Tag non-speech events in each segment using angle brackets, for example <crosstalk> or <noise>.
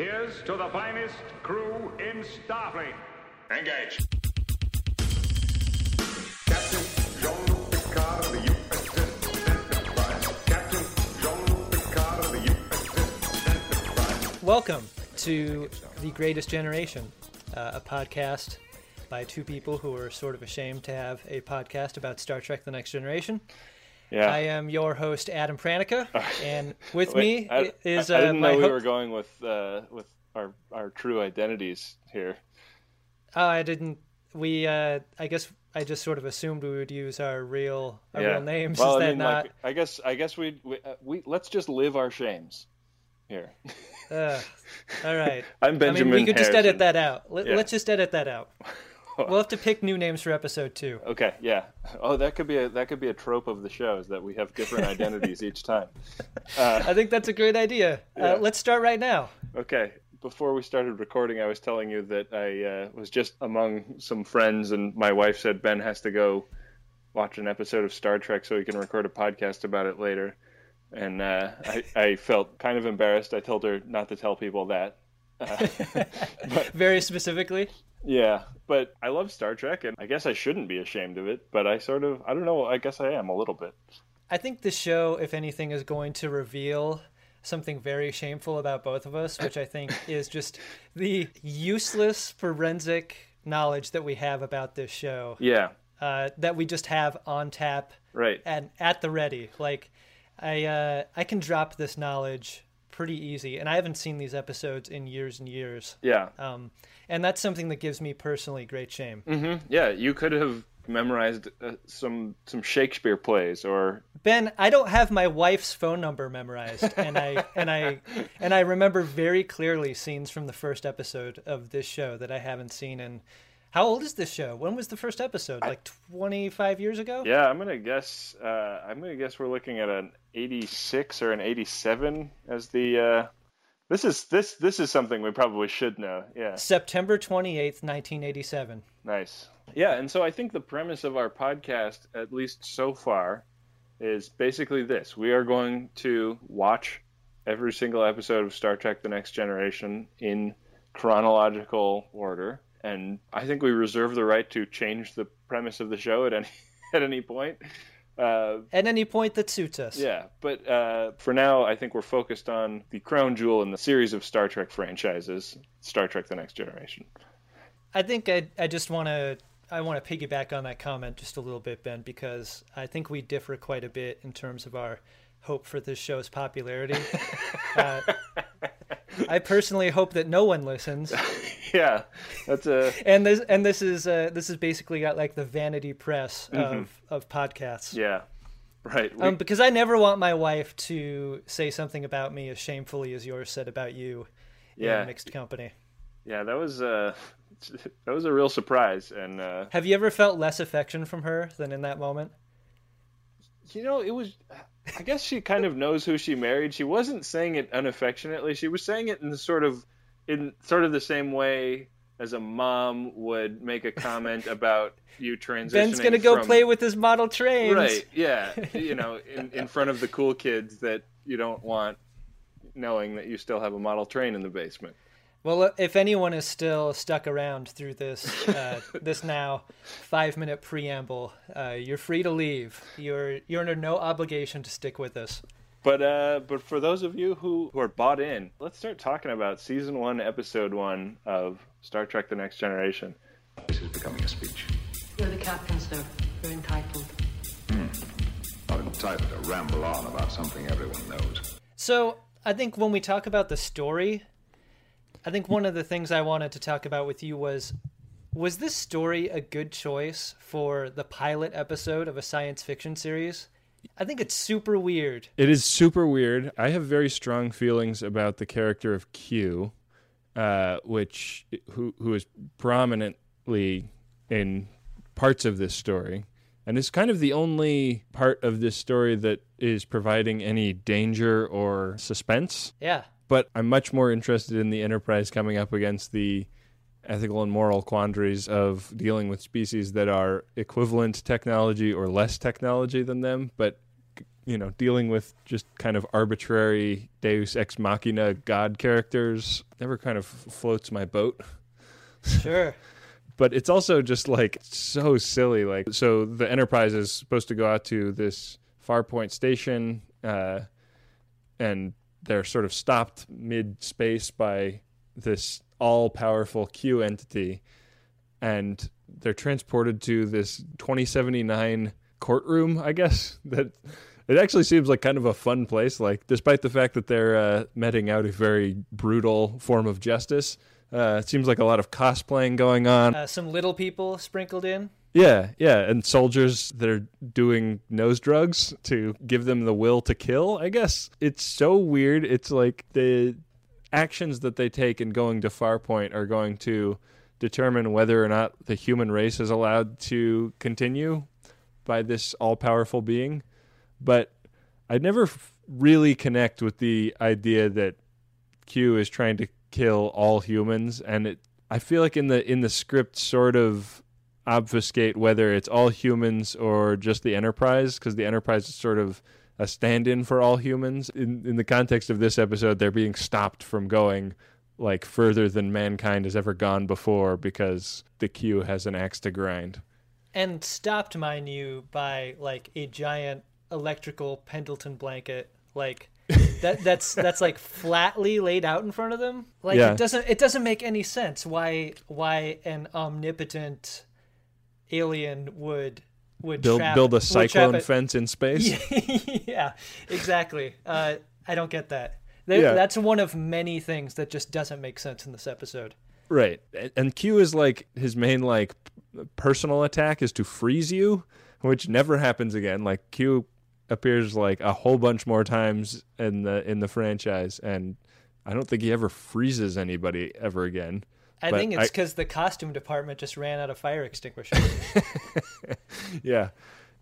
Here's to the finest crew in Starfleet. Engage. Captain Jean-Luc Picard of the USS Enterprise. Captain Jean-Luc Picard of the USS Enterprise. Welcome to The Greatest Generation, uh, a podcast by two people who are sort of ashamed to have a podcast about Star Trek The Next Generation. Yeah. I am your host, Adam Pranica, <laughs> and with Wait, me I, is I, I uh, didn't my know we ho- were going with uh, with our our true identities here. Oh, I didn't. We, uh, I guess, I just sort of assumed we would use our real, our yeah. real names. Well, is I that mean, not? like, I guess I guess we we, uh, we let's just live our shames here. Uh, all right. <laughs> I'm Benjamin I mean, we could just edit that out. Let, Yeah. Let's just edit that out. <laughs> <laughs> we'll have to pick new names for episode two. Okay, yeah. Oh, that could be a that could be a trope of the show is that we have different <laughs> identities each time. <laughs> I think that's a great idea. Yeah. Uh, let's start right now. Okay. Before we started recording, I was telling you that I uh, was just among some friends, and my wife said Ben has to go watch an episode of Star Trek so he can record a podcast about it later. And uh, I, I felt kind of embarrassed. I told her not to tell people that. Uh, Very specifically. Yeah, but I love Star Trek, and I guess I shouldn't be ashamed of it, but I sort of, I don't know, I guess I am a little bit. I think the show, if anything, is going to reveal something very shameful about both of us, which I think <laughs> is just the useless forensic knowledge that we have about this show, Yeah, uh, that we just have on tap right. and at the ready. Like, I uh, I can drop this knowledge pretty easy, and I haven't seen these episodes in years and years. Yeah. Um, and that's something that gives me personally great shame. hmm Yeah, you could have memorized uh, some some Shakespeare plays or Ben, I don't have my wife's phone number memorized, and I <laughs> and I and I remember very clearly scenes from the first episode of this show that I haven't seen in. How old is this show? When was the first episode? Like twenty five years ago? Yeah, I'm gonna guess. Uh, I'm gonna guess we're looking at an 86 or an 87 as the. Uh, this is this this is something we probably should know. Yeah, September twenty eighth, nineteen eighty seven. nice. Yeah, and so I think the premise of our podcast, at least so far, is basically this: we are going to watch every single episode of Star Trek: The Next Generation in chronological order, and I think we reserve the right to change the premise of the show at any <laughs> at any point. Uh, At any point that suits us. Yeah, but uh, for now, I think we're focused on the crown jewel in the series of Star Trek franchises, Star Trek: The Next Generation. I think I I just want to I want to piggyback on that comment just a little bit, Ben, because I think we differ quite a bit in terms of our hope for this show's popularity. <laughs> uh, I personally hope that no one listens, <laughs> <laughs> yeah, that's a and this and this is uh, this is basically got like the vanity press of of podcasts. yeah, right. We- Um, because I never want my wife to say something about me as shamefully as yours said about you Yeah. in mixed company. yeah, that was uh, <laughs> that was a real surprise, and uh, Have you ever felt less affection from her than in that moment? you know, it was. I guess she kind of knows who she married. She wasn't saying it unaffectionately. She was saying it in the sort of in sort of the same way as a mom would make a comment <laughs> about you transitioning. Ben's gonna go from- play with his model trains. Right. Yeah. you <laughs> know, in, in front of the cool kids that you don't want knowing that you still have a model train in the basement. Well, if anyone is still stuck around through this uh, <laughs> this now five minute preamble, uh, you're free to leave. You're you're under no obligation to stick with us. But uh, but for those of you who, who are bought in, let's start talking about season one, episode one of Star Trek: The Next Generation. This is becoming a speech. You're the captain, sir. You're entitled. Hmm. Not entitled to ramble on about something everyone knows. So I think when we talk about the story, I think one of the things I wanted to talk about with you was was this story a good choice for the pilot episode of a science fiction series? I think it's super weird. It is super weird. I have very strong feelings about the character of Q, uh, which who who is prominently in parts of this story, and is kind of the only part of this story that is providing any danger or suspense. Yeah. But I'm much more interested in the Enterprise coming up against the ethical and moral quandaries of dealing with species that are equivalent technology or less technology than them, but you know, dealing with just kind of arbitrary Deus ex machina god characters never kind of floats my boat. Sure. <laughs> But it's also just like so silly. Like, so the Enterprise is supposed to go out to this Farpoint station, uh, and they're sort of stopped mid space by this all powerful Q entity, and they're transported to this 2079 courtroom, I guess. That it actually seems like kind of a fun place. Like, despite the fact that they're uh, meting out a very brutal form of justice, uh, it seems like a lot of cosplaying going on. Uh, some little people sprinkled in. Yeah, yeah, and soldiers that are doing nose drugs to give them the will to kill. I guess it's so weird. It's like the actions that they take in going to Farpoint are going to determine whether or not the human race is allowed to continue by this all-powerful being. But I never f- really connect with the idea that Q is trying to kill all humans, and it. I feel like in the in the script, sort of obfuscate whether it's all humans or just the Enterprise, because the Enterprise is sort of a stand-in for all humans. In in the context of this episode, they're being stopped from going like further than mankind has ever gone before because the Q has an axe to grind. and stopped, mind you, by like a giant electrical Pendleton blanket, like that. That's <laughs> that's like flatly laid out in front of them. Like Yeah. it doesn't it doesn't make any sense why why an omnipotent alien would would Build trap, build a cyclone fence in space. <laughs> yeah, exactly. Uh, I don't get that. They, Yeah. That's one of many things that just doesn't make sense in this episode. Right. And- And Q is like his main like personal attack is to freeze you, which never happens again. Like Q appears like a whole bunch more times in the in the franchise and I don't think he ever freezes anybody ever again. I think it's because the costume department just ran out of fire extinguishers. <laughs> Yeah.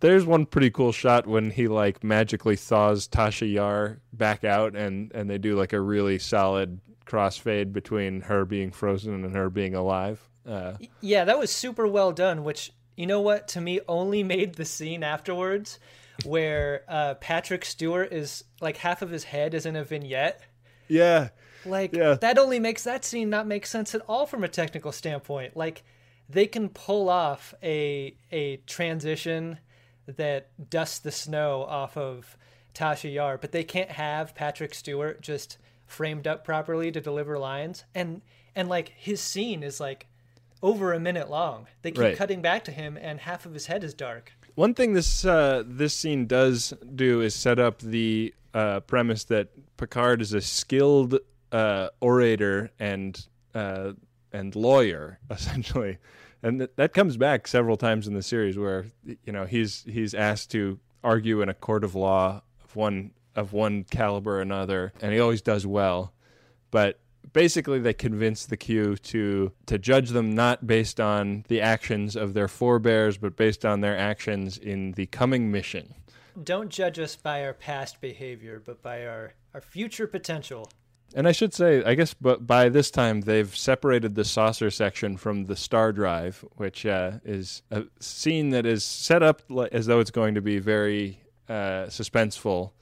There's one pretty cool shot when he like magically thaws Tasha Yar back out and and they do like a really solid crossfade between her being frozen and her being alive. Uh, Yeah, that was super well done, which, you know what, to me only made the scene afterwards where uh, Patrick Stewart is like half of his head is in a vignette. Yeah. Like, Yeah. that only makes that scene not make sense at all from a technical standpoint. Like, they can pull off a, a transition that dusts the snow off of Tasha Yar, but they can't have Patrick Stewart just framed up properly to deliver lines. And, and like, his scene is like, over a minute long. They keep Right. cutting back to him, and half of his head is dark. One thing this uh, this scene does do is set up the uh, premise that Picard is a skilled uh, orator and uh, and lawyer <laughs> essentially, and th- that comes back several times in the series where you know he's he's asked to argue in a court of law of one of one caliber or another, and he always does well, but basically they convince the Q to to judge them not based on the actions of their forebears, but based on their actions in the coming mission. Don't judge us by our past behavior, but by our, our future potential. And I should say, I guess, but by this time they've separated the saucer section from the star drive, which uh, is a scene that is set up as though it's going to be very uh, suspenseful.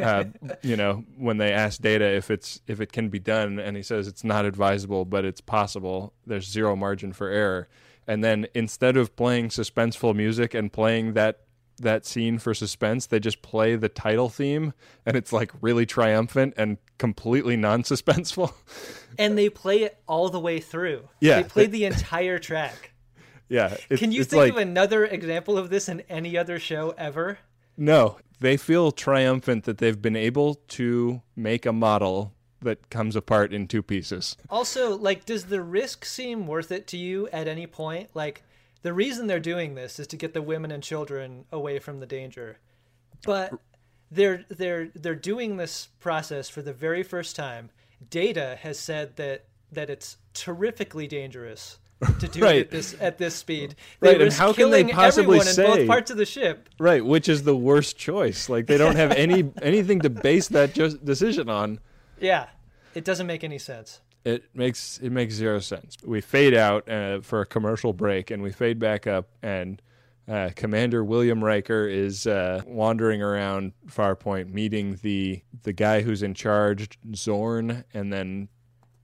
uh, <laughs> you know, when they ask Data if it's if it can be done, and he says it's not advisable, but it's possible. There's zero margin for error. And then instead of playing suspenseful music and playing that that scene for suspense, they just play the title theme, and it's like really triumphant and completely non-suspenseful. <laughs> And they play it all the way through. Yeah. They play the entire track. yeah, Can you think like of another example of this in any other show ever? no. They feel triumphant that they've been able to make a model that comes apart in two pieces. Also, like, does the risk seem worth it to you at any point? Like, the reason they're doing this is to get the women and children away from the danger, but they're they're they're doing this process for the very first time. Data has said that that it's terrifically dangerous to do <laughs> it at this at this speed. Right, They and how can they possibly say- both parts of the ship? Right, which is the worst choice. Like they don't have any <laughs> anything to base that just decision on. Yeah, it doesn't make any sense. It makes it makes zero sense. We fade out uh, for a commercial break, and we fade back up, and uh, Commander William Riker is uh, wandering around Farpoint, meeting the the guy who's in charge, Zorn, and then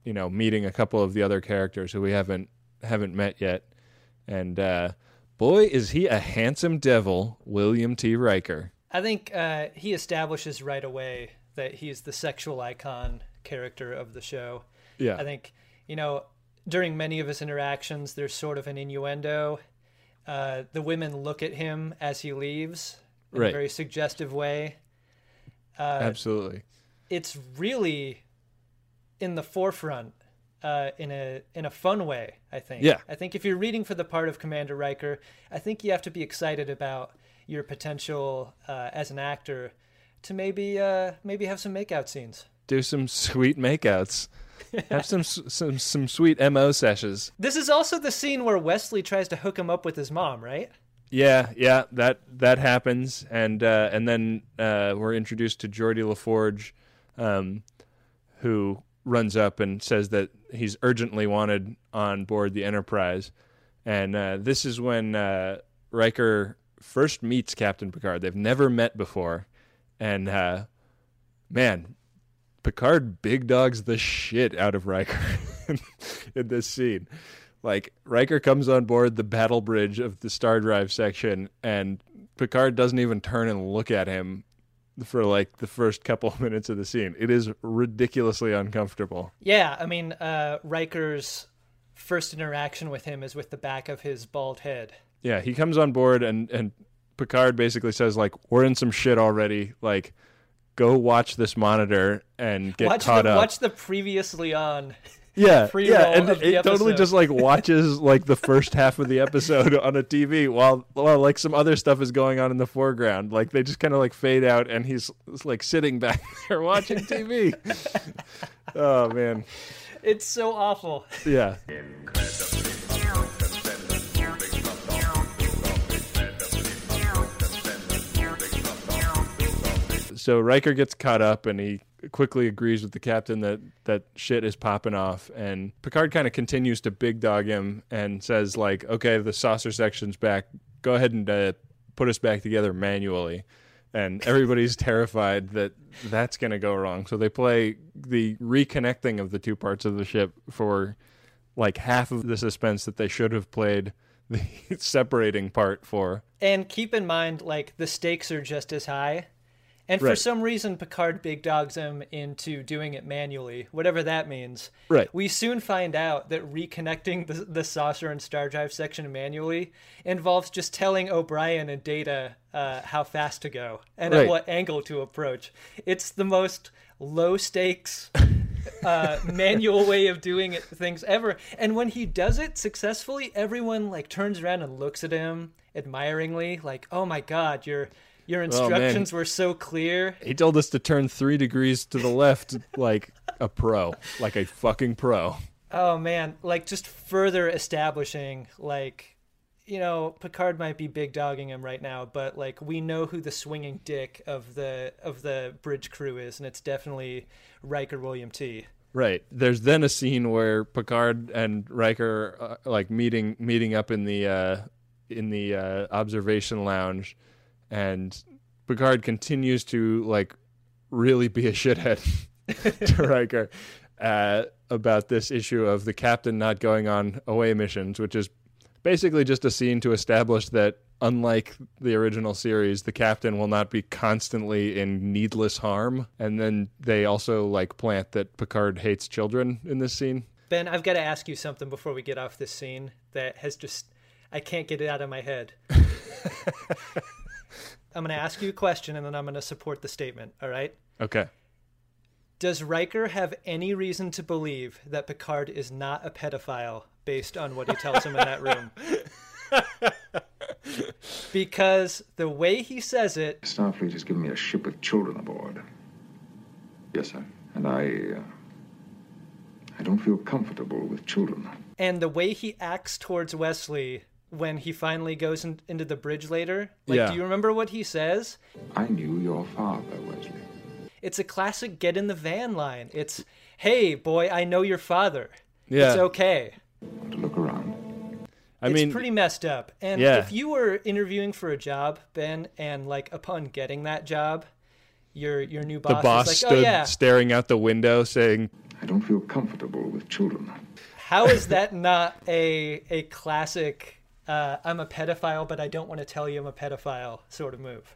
you know meeting a couple of the other characters who we haven't haven't met yet. And uh, boy, is he a handsome devil, William T. Riker. I think uh, he establishes right away that he's the sexual icon character of the show. Yeah, I think, you know, during many of his interactions, there's sort of an innuendo. Uh, the women look at him as he leaves in Right. a very suggestive way. absolutely. It's really in the forefront uh, in a in a fun way. I think. Yeah. I think if you're reading for the part of Commander Riker, I think you have to be excited about your potential uh, as an actor to maybe uh, maybe have some makeout scenes. Do some <laughs> sweet makeouts. <laughs> Have some some some sweet mo sessions. This is also the scene where Wesley tries to hook him up with his mom, right? Yeah, yeah, that that happens, and uh, and then uh, we're introduced to Geordi La Forge, um, who runs up and says that he's urgently wanted on board the Enterprise, and uh, this is when uh, Riker first meets Captain Picard. They've never met before, and uh, man, Picard big dogs the shit out of Riker <laughs> in this scene. Like Riker comes on board the battle bridge of the Star Drive section, and Picard doesn't even turn and look at him for like the first couple <laughs> of minutes of the scene. It is ridiculously uncomfortable. Yeah, I mean, uh, Riker's first interaction with him is with the back of his bald head. Yeah, he comes on board, and and Picard basically says like, "We're in some shit already. Like, go watch this monitor and get watch caught the up." watch the previously on. <laughs> yeah, yeah, and of it totally just like <laughs> watches like the first half of the episode on a TV while while like some other stuff is going on in the foreground. Like they just kind of like fade out, and he's like sitting back <laughs> there watching TV. oh man, It's so awful. yeah, so Riker gets caught up and he quickly agrees with the captain that that shit is popping off. And Picard kind of continues to big dog him and says like okay the saucer section's back. Go ahead and uh, put us back together manually. And everybody's <laughs> terrified that that's going to go wrong. So they play the reconnecting of the two parts of the ship for like half of the suspense that they should have played the <laughs> separating part for. And keep in mind, like the stakes are just as high. And for some reason, Picard big dogs him into doing it manually, whatever that means. Right. We soon find out that reconnecting the, the saucer and star drive section manually involves just telling O'Brien and Data uh, how fast to go and Right. at what angle to approach. It's the most low stakes uh, <laughs> manual way of doing it, things ever. And when he does it successfully, everyone like turns around and looks at him admiringly, like, "Oh my God, your your man. instructions were so clear." He told us to turn three degrees to the left <laughs> like a pro, like a fucking pro. Oh man, like just further establishing like you know, Picard might be big dogging him right now, but like we know who the swinging dick of the of the bridge crew is, and it's definitely Riker William T. Right. There's then a scene where Picard and Riker uh, like meeting meeting up in the uh, in the uh, observation lounge, and Picard continues to like really be a shithead <laughs> to <laughs> Riker uh, about this issue of the captain not going on away missions, which is basically just a scene to establish that unlike the original series the captain will not be constantly in needless harm and then they also like plant that picard hates children in this scene Ben, I've got to ask you something before we get off this scene that has just I can't get it out of my head. <laughs> I'm going to ask you a question and then I'm going to support the statement, all right? okay Does Riker have any reason to believe that Picard is not a pedophile based on what he tells him in that room? <laughs> because the way he says it, Starfleet has given me a ship with children aboard. Yes, sir. And I. Uh, I don't feel comfortable with children. and the way he acts towards Wesley when he finally goes in, into the bridge later, like, Yeah. do you remember what he says? I knew your father, Wesley. It's a classic get in the van line. It's, hey, boy, I know your father. Yeah. It's okay. Want to look around? I it's mean, pretty messed up. And Yeah. if you were interviewing for a job, Ben, and like upon getting that job, your your new boss, the boss, boss is like, oh, stood "Oh yeah, staring out the window saying, I don't feel comfortable with children. how is that not a a classic? Uh, I'm a pedophile, but I don't want to tell you I'm a pedophile sort of move.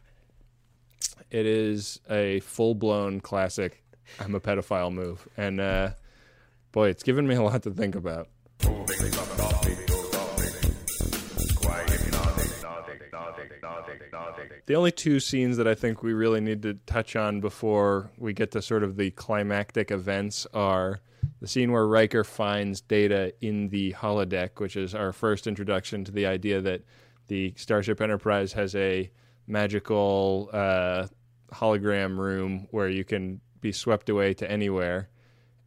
it is a full blown classic. I'm a pedophile move, and uh, boy, it's given me a lot to think about. The only two scenes that I think we really need to touch on before we get to sort of the climactic events are the scene where Riker finds Data in the holodeck, which is our first introduction to the idea that the Starship Enterprise has a magical uh, hologram room where you can be swept away to anywhere,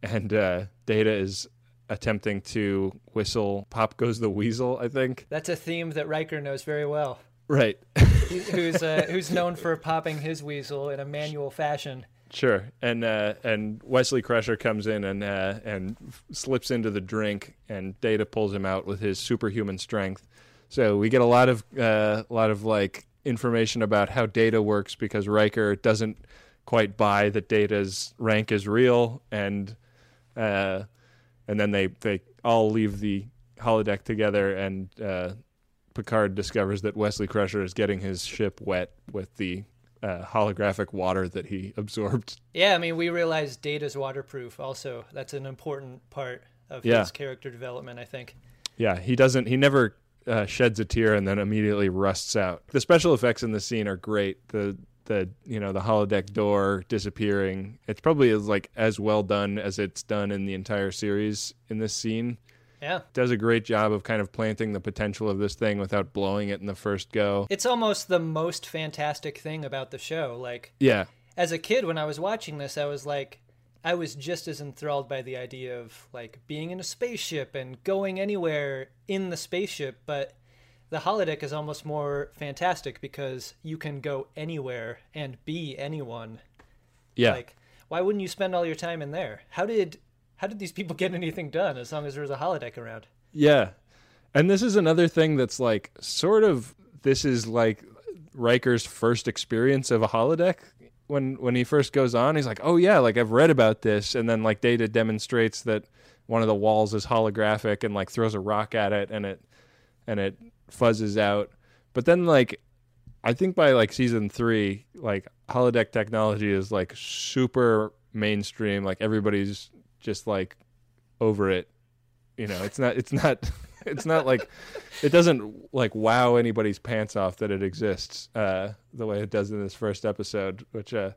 and uh, Data is attempting to whistle "Pop Goes the Weasel." I think That's a theme that Riker knows very well. right. <laughs> Who's uh, who's known for popping his weasel in a manual fashion. Sure, and uh, and Wesley Crusher comes in and uh, and slips into the drink, and Data pulls him out with his superhuman strength. So we get a lot of uh, a lot of like information about how Data works because Riker doesn't quite buy that Data's rank is real, and uh, and then they they all leave the holodeck together, and uh, Picard discovers that Wesley Crusher is getting his ship wet with the uh, holographic water that he <laughs> absorbed. Yeah, I mean, we realize Data's waterproof. Also, that's an important part of Yeah. his character development. I think. Yeah, he doesn't. He never uh, sheds a tear and then immediately rusts out. The special effects in the scene are great. The the you know the holodeck door disappearing. It's probably as like as well done as it's done in the entire series in this scene. Yeah, Does a great job of kind of planting the potential of this thing without blowing it in the first go. it's almost the most fantastic thing about the show. Like Yeah, as a kid, when I was watching this, I was like, I was just as enthralled by the idea of like being in a spaceship and going anywhere in the spaceship, but the holodeck is almost more fantastic because you can go anywhere and be anyone. yeah. Like, why wouldn't you spend all your time in there? How did how did these people get anything done as long as there was a holodeck around? Yeah. And this is another thing that's like sort of this is like Riker's first experience of a holodeck. When when he first goes on, he's like, "Oh yeah, like I've read about this." And then like Data demonstrates that one of the walls is holographic and like throws a rock at it and it and it fuzzes out. But then like I think by like season 3, like holodeck technology is like super mainstream, like everybody's just like over it you know it's not it's not <laughs> it's not like it doesn't like wow anybody's pants off that it exists uh the way it does in this first episode which uh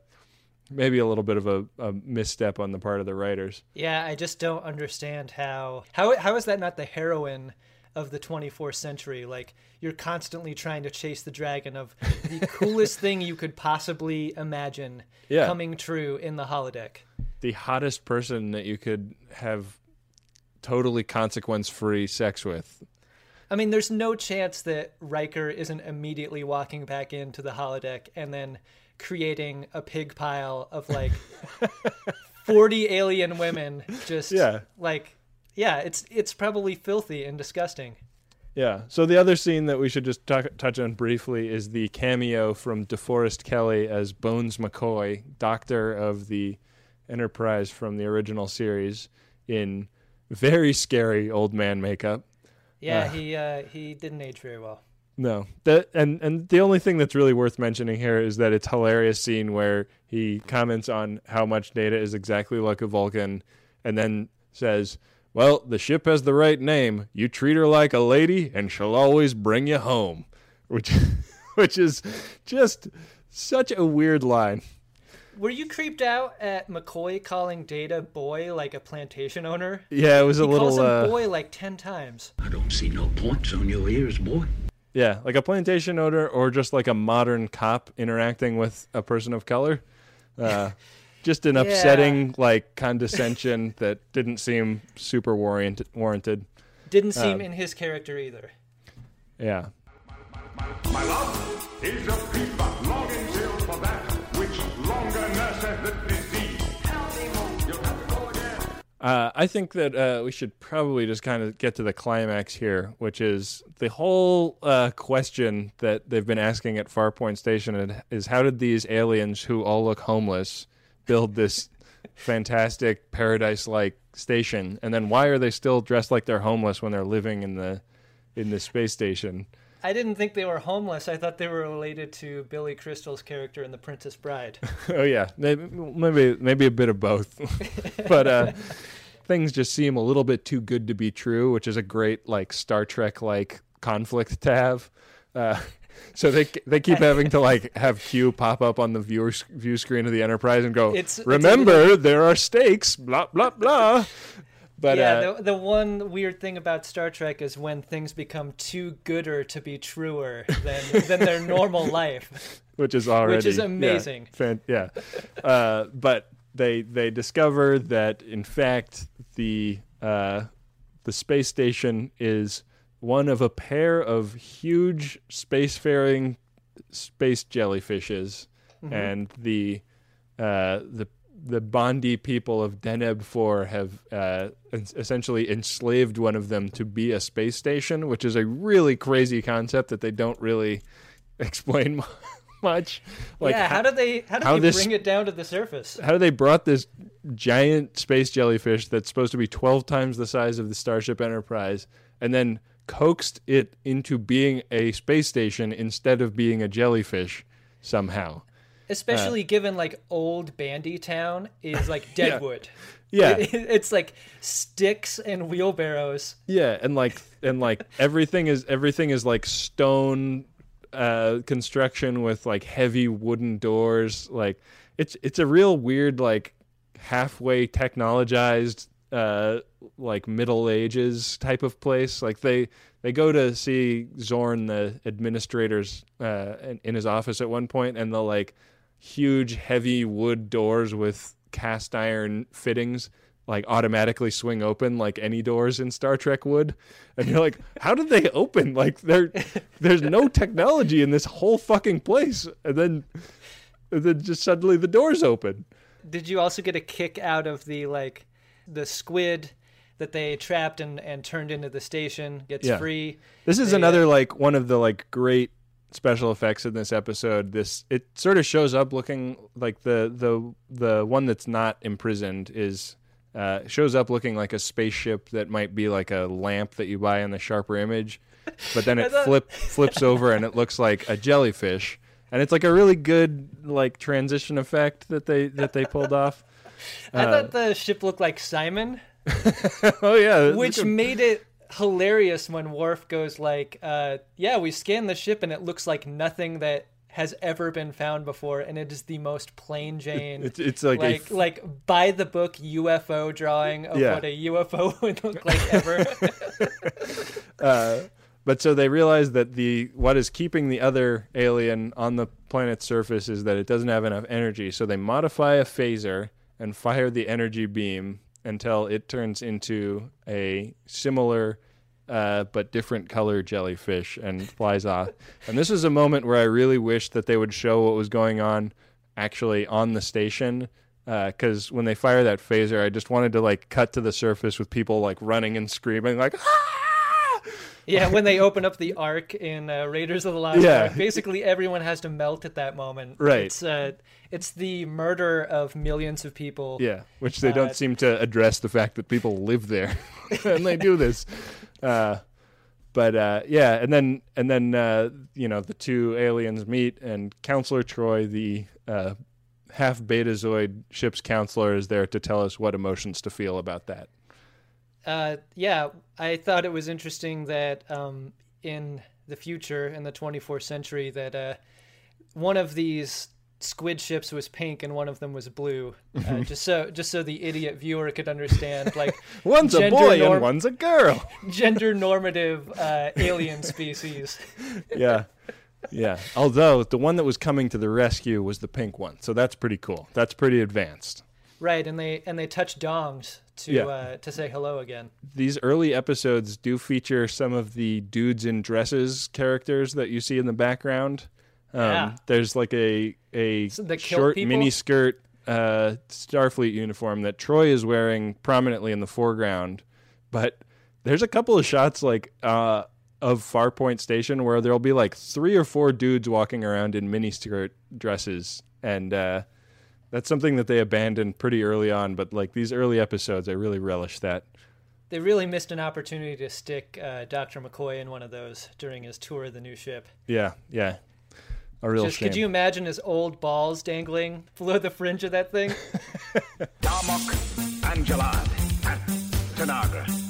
maybe a little bit of a, a misstep on the part of the writers Yeah, I just don't understand how how how is that not the heroine of the 24th century? Like you're constantly trying to chase the dragon of the coolest <laughs> thing you could possibly imagine Yeah. coming true in the holodeck. The hottest person that you could have totally consequence free sex with I mean, there's no chance that Riker isn't immediately walking back into the holodeck and then creating a pig pile of like <laughs> 40 alien women just Yeah. like yeah, it's it's probably filthy and disgusting. Yeah. So the other scene that we should just touch on briefly is the cameo from DeForest Kelley as Bones McCoy, doctor of the Enterprise from the original series, in very scary old man makeup. Yeah, Uh. he uh, he didn't age very well. No, that and and the only thing that's really worth mentioning here is that it's hilarious scene where he comments on how much Data is exactly like a Vulcan, and then says, "Well, the ship has the right name. You treat her like a lady, and she'll always bring you home," which <laughs> which is just such a weird line. Were you creeped out at McCoy calling Data boy like a plantation owner? Yeah, it was a He little calls him uh, boy like ten times. I don't see no points on your ears, boy. yeah, like a plantation owner or just like a modern cop interacting with a person of color. Uh, <laughs> just an upsetting like condescension <laughs> that didn't seem super warrant- warranted. Didn't seem Um, in his character either. Yeah. My love is Uh, I think that uh, we should probably just kind of get to the climax here, which is the whole uh, question that they've been asking at Farpoint Station is how did these aliens who all look homeless build this <laughs> fantastic paradise-like station, and then why are they still dressed like they're homeless when they're living in the in the space station? I didn't think they were homeless. I thought they were related to Billy Crystal's character in The Princess Bride. <laughs> oh yeah, maybe maybe a bit of both, <laughs> but uh, <laughs> things just seem a little bit too good to be true, which is a great like Star Trek like conflict to have. Uh, so they they keep having to like have Q pop up on the viewer view screen of the Enterprise and go, It's- it's remember there are stakes, blah blah blah. But yeah, uh, the, the one weird thing about Star Trek is when things become too gooder to be truer than <laughs> than their normal life. which is already which is yeah, amazing. fan- Yeah, uh, but they they discover that in fact the uh, the space station is one of a pair of huge spacefaring space jellyfishes, Mm-hmm. and the uh, the the Bandi people of Deneb Four have uh, essentially enslaved one of them to be a space station, which is a really crazy concept that they don't really <laughs> explain <laughs> much. Like yeah, how, did they how did how they this- bring it down to the surface? how do they brought this giant space jellyfish that's supposed to be 12 times the size of the Starship Enterprise and then coaxed it into being a space station instead of being a jellyfish somehow. Especially given like old Bandi Town is like <laughs> Deadwood. Yeah. It- it's like sticks and wheelbarrows. Yeah, and like and like <laughs> everything is everything is like stone uh construction with like heavy wooden doors. Like it's it's a real weird like halfway technologized uh like middle ages type of place. Like they they go to see Zorn the administrator's uh in, in his office at one point and they'll like huge heavy wood doors with cast iron fittings like automatically swing open like any doors in Star Trek would. And you're like, <laughs> how did they open? Like there there's no technology in this whole fucking place. And then and then just suddenly the doors open. Did you also get a kick out of the like the squid that they trapped and, and turned into the station gets Yeah. free? This is They, uh, another like one of the like great special effects in this episode. This it sort of shows up looking like the the the one that's not imprisoned is uh, shows up looking like a spaceship that might be like a lamp that you buy in the sharper image, but then <laughs> it thought- flip flips over and it looks like a jellyfish, and it's like a really good like transition effect that they that they pulled off. <laughs> I Uh, thought the ship looked like Simon, <laughs> oh yeah, which made it hilarious when Worf goes like, uh, "Yeah, we scanned the ship and it looks like nothing that has ever been found before, and it is the most plain Jane." it's it's like, like like by the book UFO drawing of Yeah. what a UFO <laughs> would look like ever. <laughs> Uh, but so they realize that the what is keeping the other alien on the planet's surface is that it doesn't have enough energy. So they modify a phaser and fire the energy beam until it turns into a similar uh, but different color jellyfish and <laughs> flies off. And this is a moment where I really wish that they would show what was going on actually on the station. Because when they fire that phaser, I just wanted to like cut to the surface with people like running and screaming, like, "Ah!" Yeah, when they open up the <laughs> Ark in uh, Raiders of the Lost Yeah. Ark, basically everyone has to melt at that moment. Right. It's uh, it's the murder of millions of people. Yeah, which they Uh, don't seem to address the fact that people live there <laughs> and they do this. <laughs> Uh, but uh, yeah, and then and then uh, you know the two aliens meet, and Counselor Troi, the uh, half Betazoid ship's counselor, is there to tell us what emotions to feel about that. Uh, yeah, I thought it was interesting that um, in the future, in the 24th century, that uh, one of these squid ships was pink and one of them was blue, uh, <laughs> just so just so the idiot viewer could understand, like <laughs> One's a boy norm- and one's a girl. <laughs> gender normative uh, alien species. yeah. Yeah. Although the one that was coming to the rescue was the pink one. So that's pretty cool. That's pretty advanced. Right, and they and they touch dongs to Yeah. uh, to say hello again. these early episodes do feature some of the dudes in dresses characters that you see in the background. Um, Yeah. There's like a a So short people? mini skirt uh, Starfleet uniform that Troi is wearing prominently in the foreground, but there's a couple of shots like uh, of Farpoint Station where there'll be like three or four dudes walking around in miniskirt dresses, and uh, that's something that they abandoned pretty early on. But like these early episodes, I really relish that. They really missed an opportunity to stick uh, Dr. McCoy in one of those during his tour of the new ship. Yeah, yeah, a real Just shame. could you imagine his old balls dangling below the fringe of that thing? <laughs> Darmok, and Jalad, and Tanagra.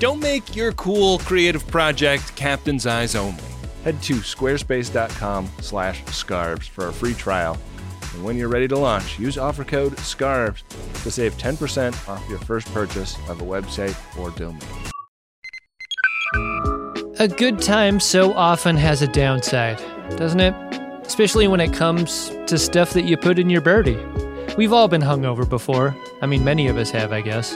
Don't make your cool creative project captain's eyes only. Head to squarespace.com slash scarves for a free trial. And when you're ready to launch, use offer code SCARVES to save 10% off your first purchase of a website or domain. A good time so often has a downside, doesn't it? Especially when it comes to stuff that you put in your birdie. We've all been hungover before. I mean, many of us have, I guess.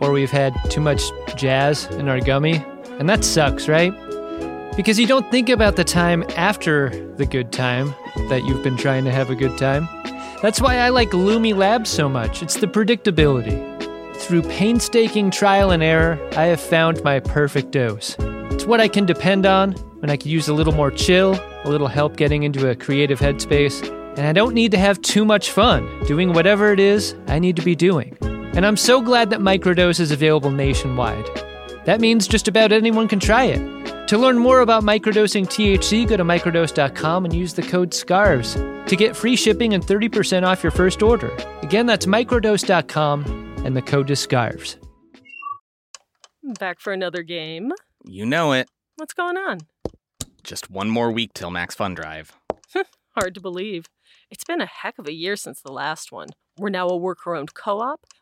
Or we've had too much jazz in our gummy. And that sucks, right? Because you don't think about the time after the good time that you've been trying to have a good time. That's why I like Lumi Labs so much. It's the predictability. Through painstaking trial and error, I have found my perfect dose. It's what I can depend on when I could use a little more chill, a little help getting into a creative headspace, and I don't need to have too much fun doing whatever it is I need to be doing. And I'm so glad that Microdose is available nationwide. That means just about anyone can try it. To learn more about microdosing THC, go to microdose.com and use the code SCARVES to get free shipping and 30% off your first order. Again, that's microdose.com and the code is SCARVES. Back for another game. You know it. What's going on? Just one more week till Max Fun Drive. <laughs> Hard to believe. It's been a heck of a year since the last one. We're now a worker owned co op.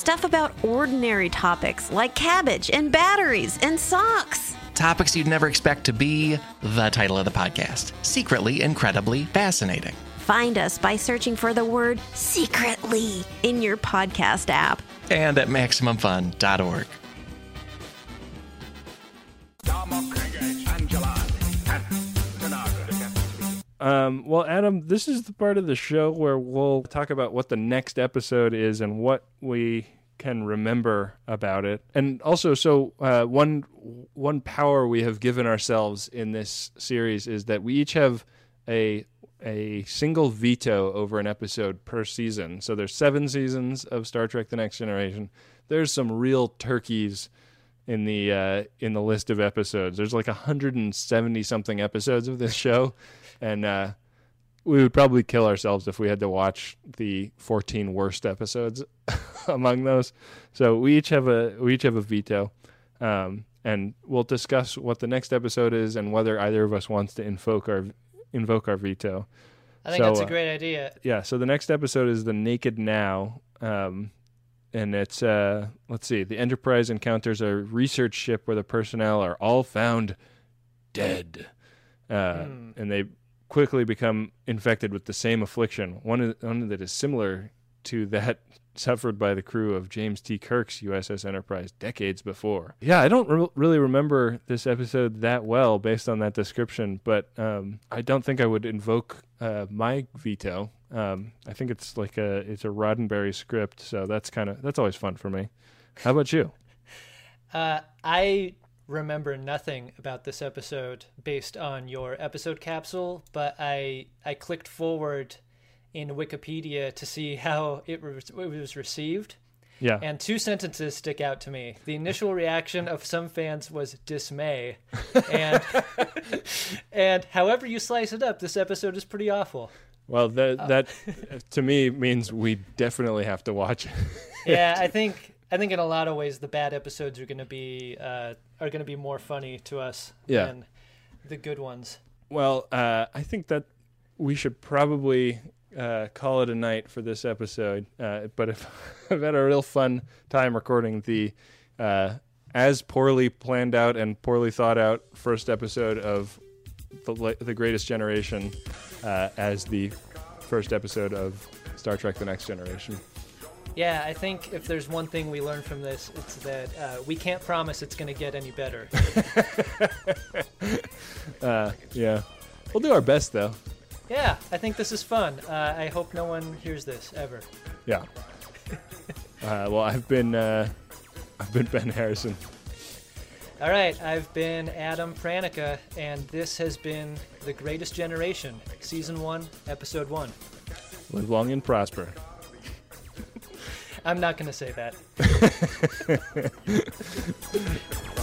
Stuff about ordinary topics like cabbage and batteries and socks. Topics you'd never expect to be the title of the podcast Secretly Incredibly Fascinating. Find us by searching for the word secretly in your podcast app. And at MaximumFun.org. Um, well, Adam, this is the part of the show where we'll talk about what the next episode is and what we can remember about it. And also, so uh, one one power we have given ourselves in this series is that we each have a a single veto over an episode per season. So there's seven seasons of Star Trek: The Next Generation. There's some real turkeys in the uh, in the list of episodes. There's like 170 something episodes of this <laughs> show, and uh, we would probably kill ourselves if we had to watch the 14 worst episodes <laughs> among those. So we each have a we each have a veto. Um, and we'll discuss what the next episode is and whether either of us wants to invoke our invoke our veto. I think So, that's a uh, great idea. Yeah. So the next episode is the Naked Now, um, and it's uh, let's see. The Enterprise encounters a research ship where the personnel are all found dead, uh, Hmm. and they quickly become infected with the same affliction, one, one that is similar to that <laughs> suffered by the crew of James T. Kirk's USS Enterprise decades before. Yeah, I don't re- really remember this episode that well based on that description, but um, I don't think I would invoke uh, my veto. Um, I think it's like a it's a Roddenberry script, so that's kind of that's always fun for me. How about you? <laughs> Uh, I remember nothing about this episode based on your episode capsule, but I I clicked forward in Wikipedia to see <laughs> how it was, it was received. Yeah. And two sentences stick out to me. The initial reaction of some fans was dismay, <laughs> and and however you slice it up, this episode is pretty awful. Well, that Uh, that to me means we definitely have to watch it. yeah, <laughs> I think I think in a lot of ways the bad episodes are going to be uh, are going to be more funny to us Yeah. than the good ones. Well, uh, I think that we should probably uh, call it a night for this episode. Uh, but if <laughs> I've had a real fun time recording the uh, as poorly planned out and poorly thought out first episode of the, the Greatest Generation uh, as the first episode of Star Trek: The Next Generation. Yeah, I think if there's one thing we learned from this, it's that uh, we can't promise it's going to get any better. <laughs> Uh, yeah, we'll do our best though. yeah, I think this is fun. Uh, I hope no one hears this ever. Yeah. <laughs> Uh, well, I've been uh, I've been Ben Harrison. All right, I've been Adam Pranica, and this has been The Greatest Generation, Season 1, Episode 1. Live long and prosper. I'm not going to say that. <laughs>